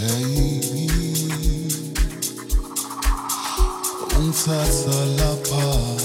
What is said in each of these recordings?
ungibeka lena yena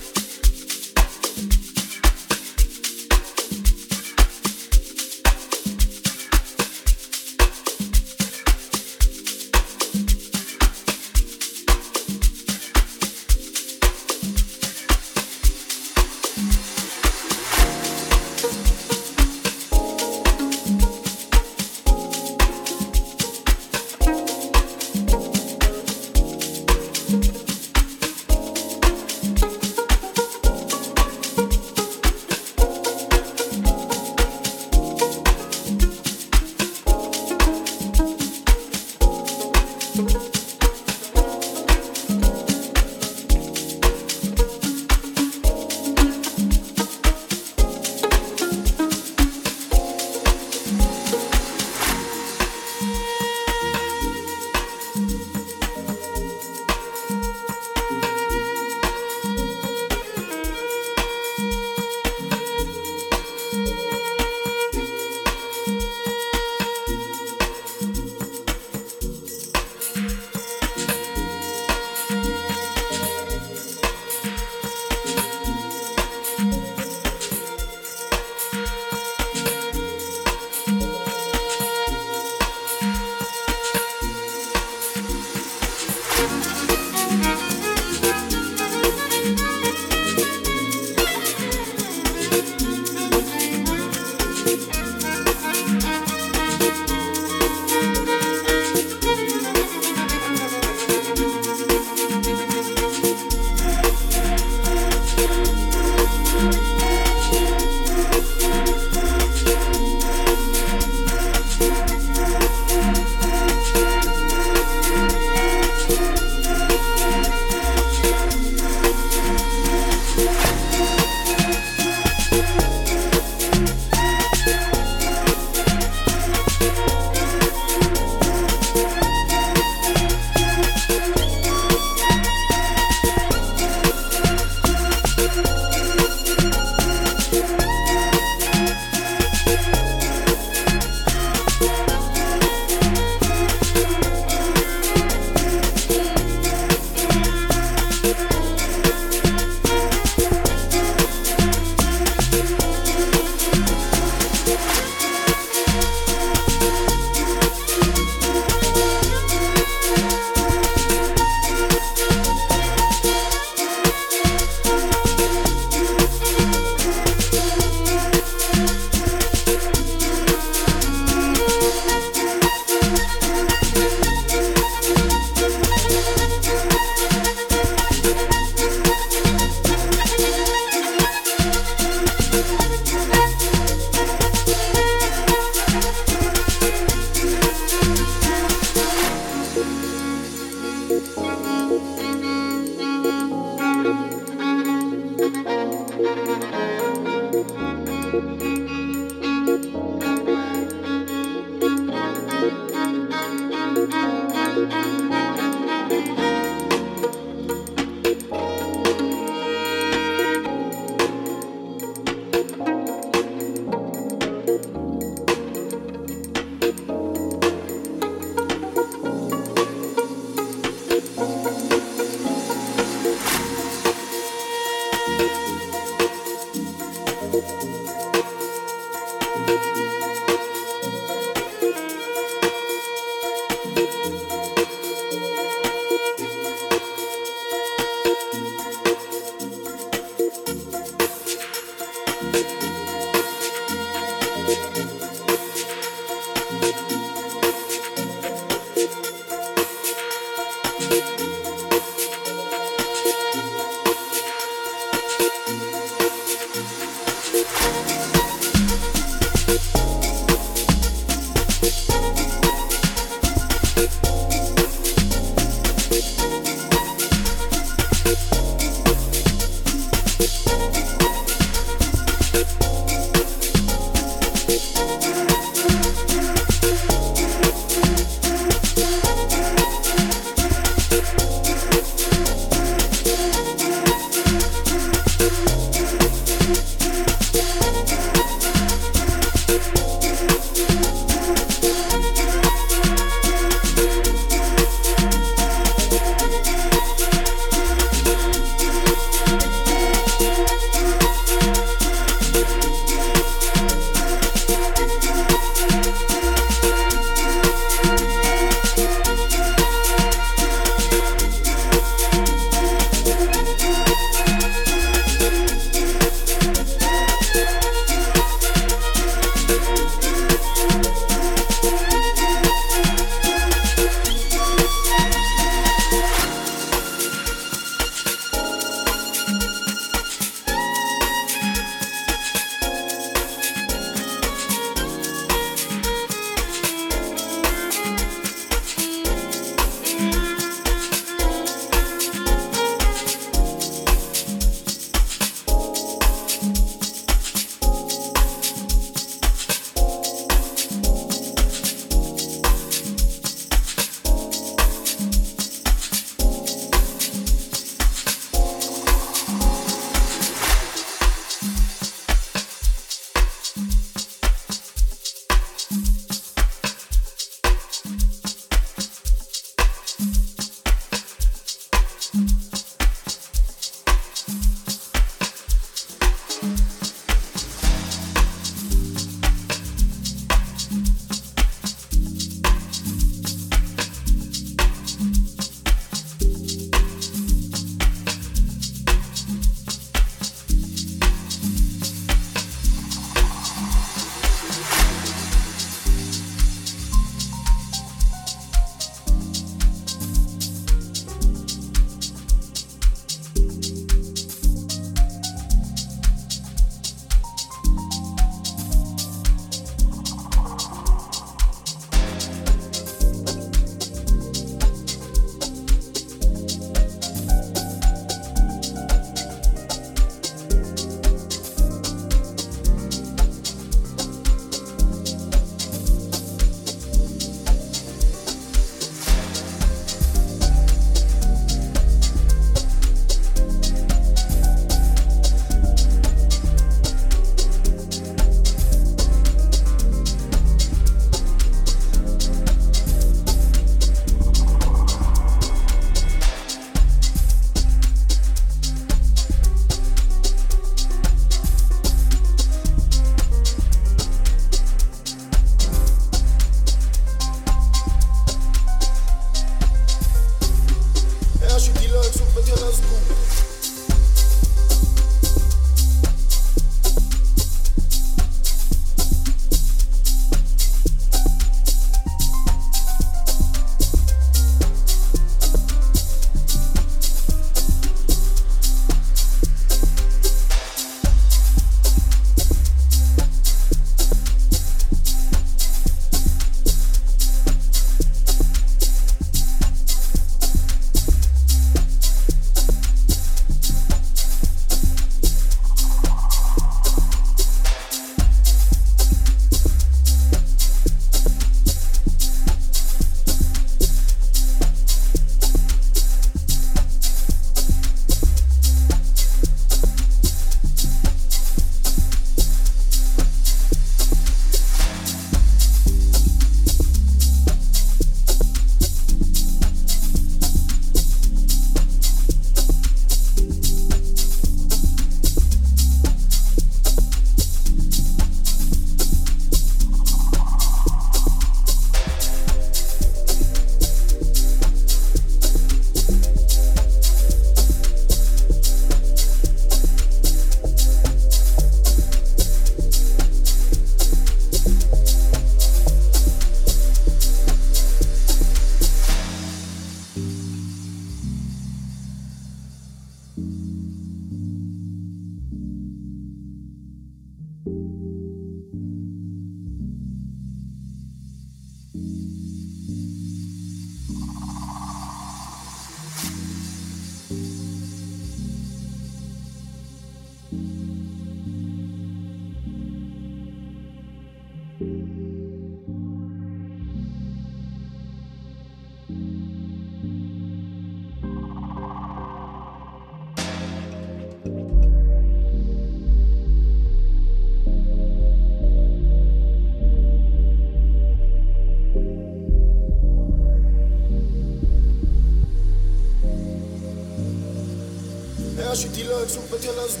yo los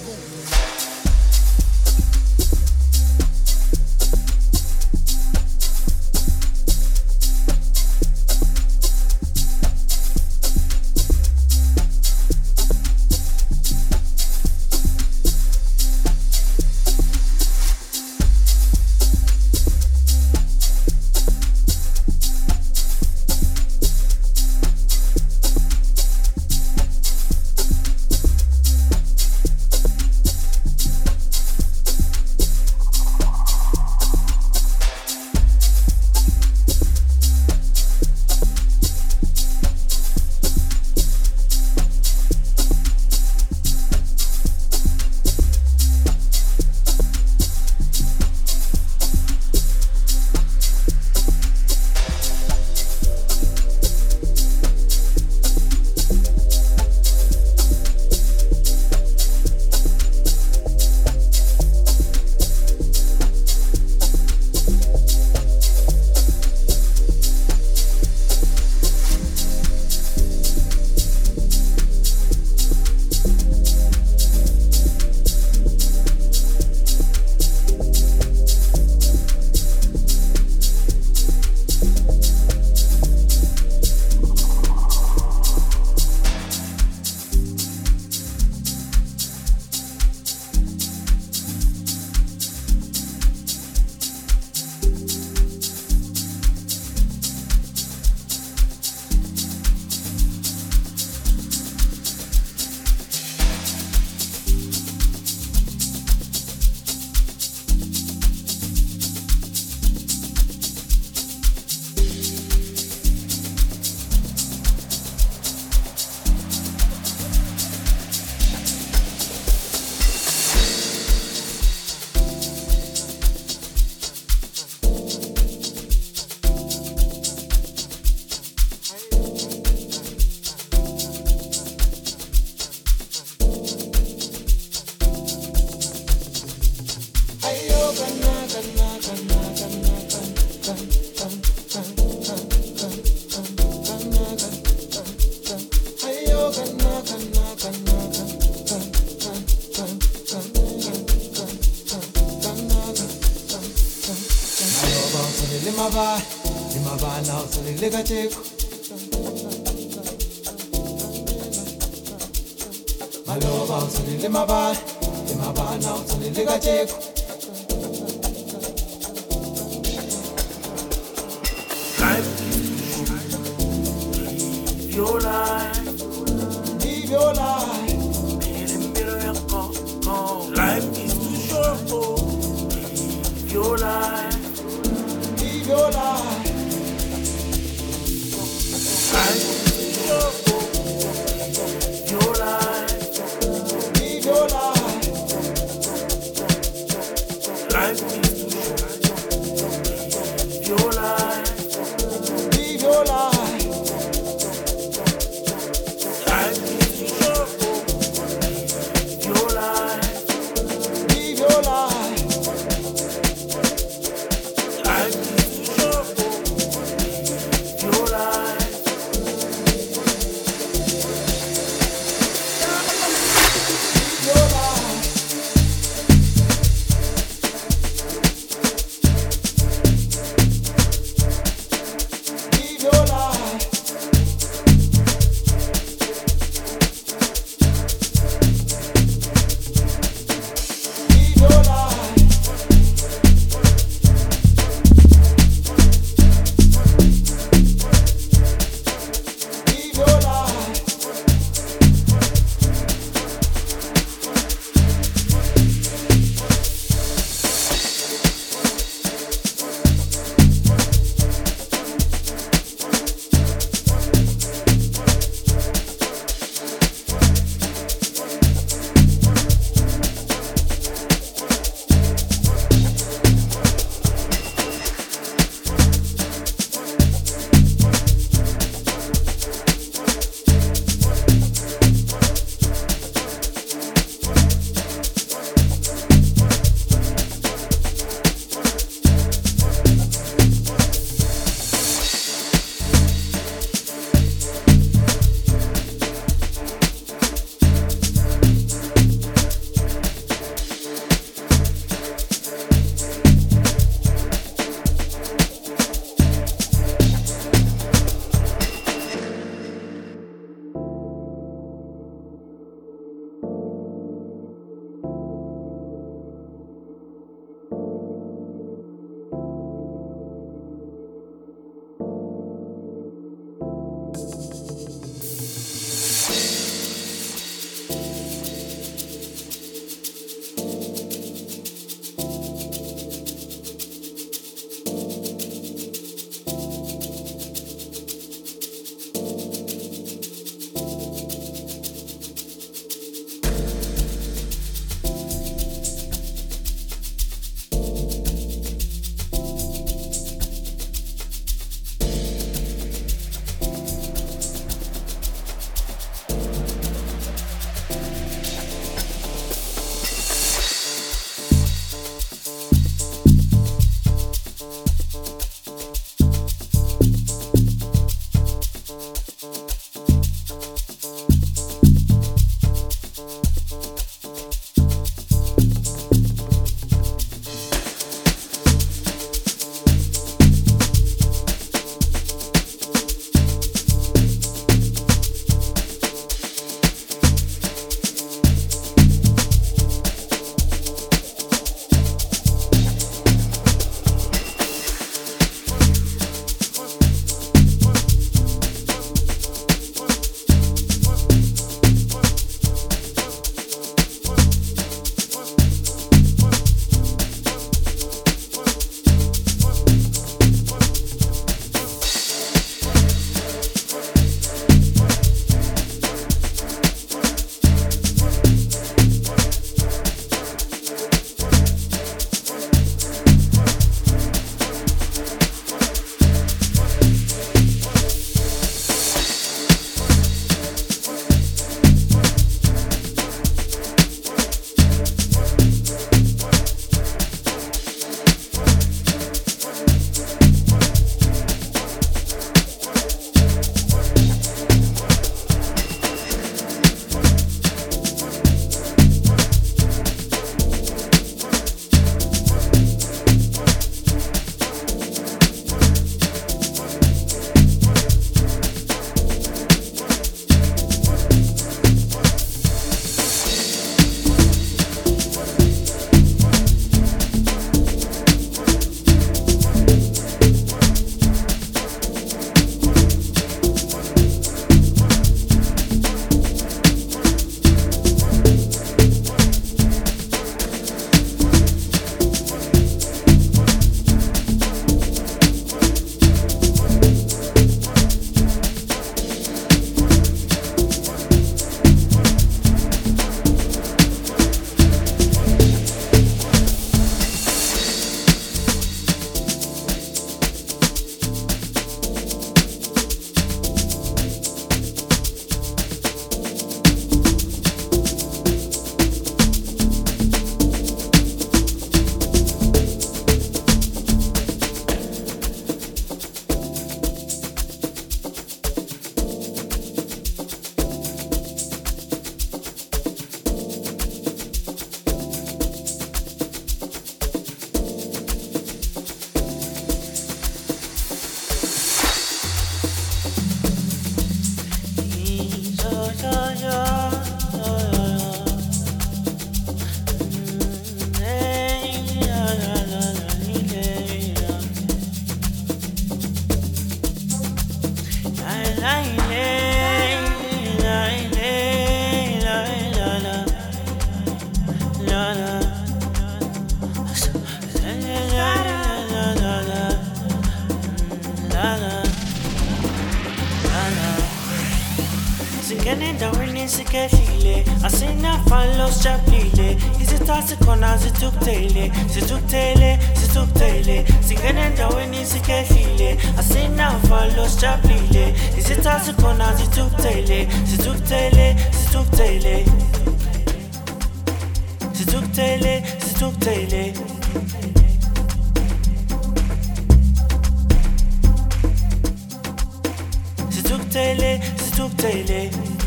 limava limavana usalileka teko malova usalilema va limavana usalileka teko you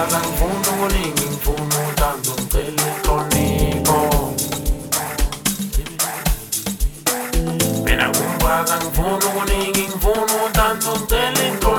Ngicala ngifuna okuningi ngifuna uthando ngicela inhlonipho Mina kumbaka ngifuna okuningi ngifuna uthando ngicela inhlonipho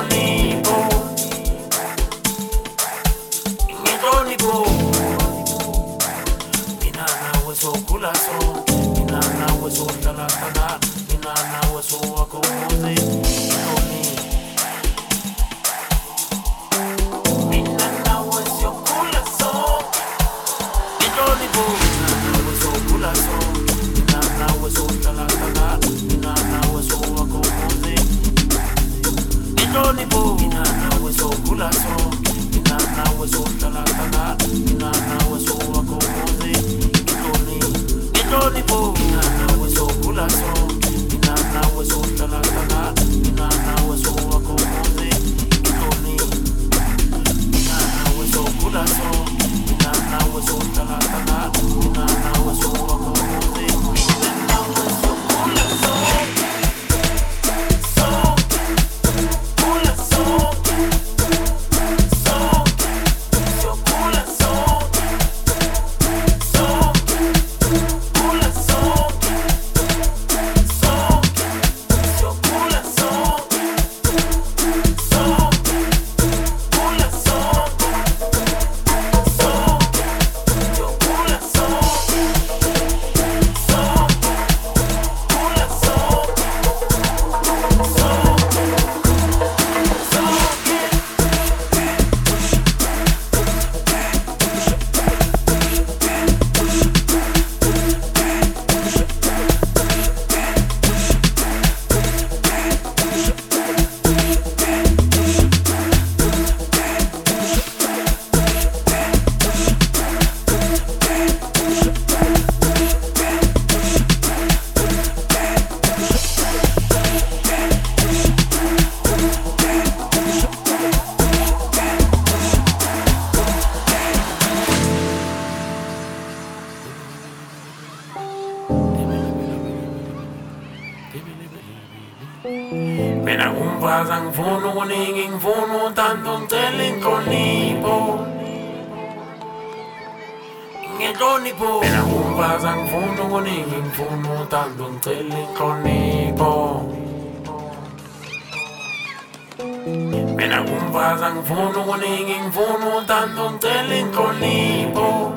ngicela inhlonipho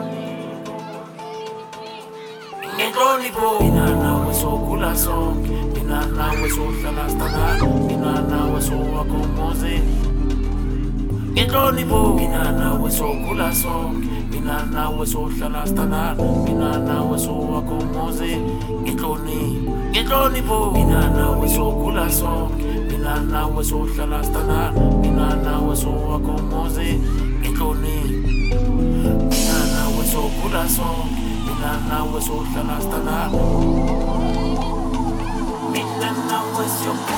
ngenhlonipho mina nawe sokhula sonke mina nawe sohlala sithandana mina nawe sowakho umuzi ngenhlonipho mina nawe sokhula sonke mina nawe sohlala sithandana mina nawe sowakho umuzi ngenhlonipho ngenhlonipho mina nawe sokhula sonke mina nawe sohlala sithandana mina nawe so good a song mina nawe sohlala stana mina nawe siyokhula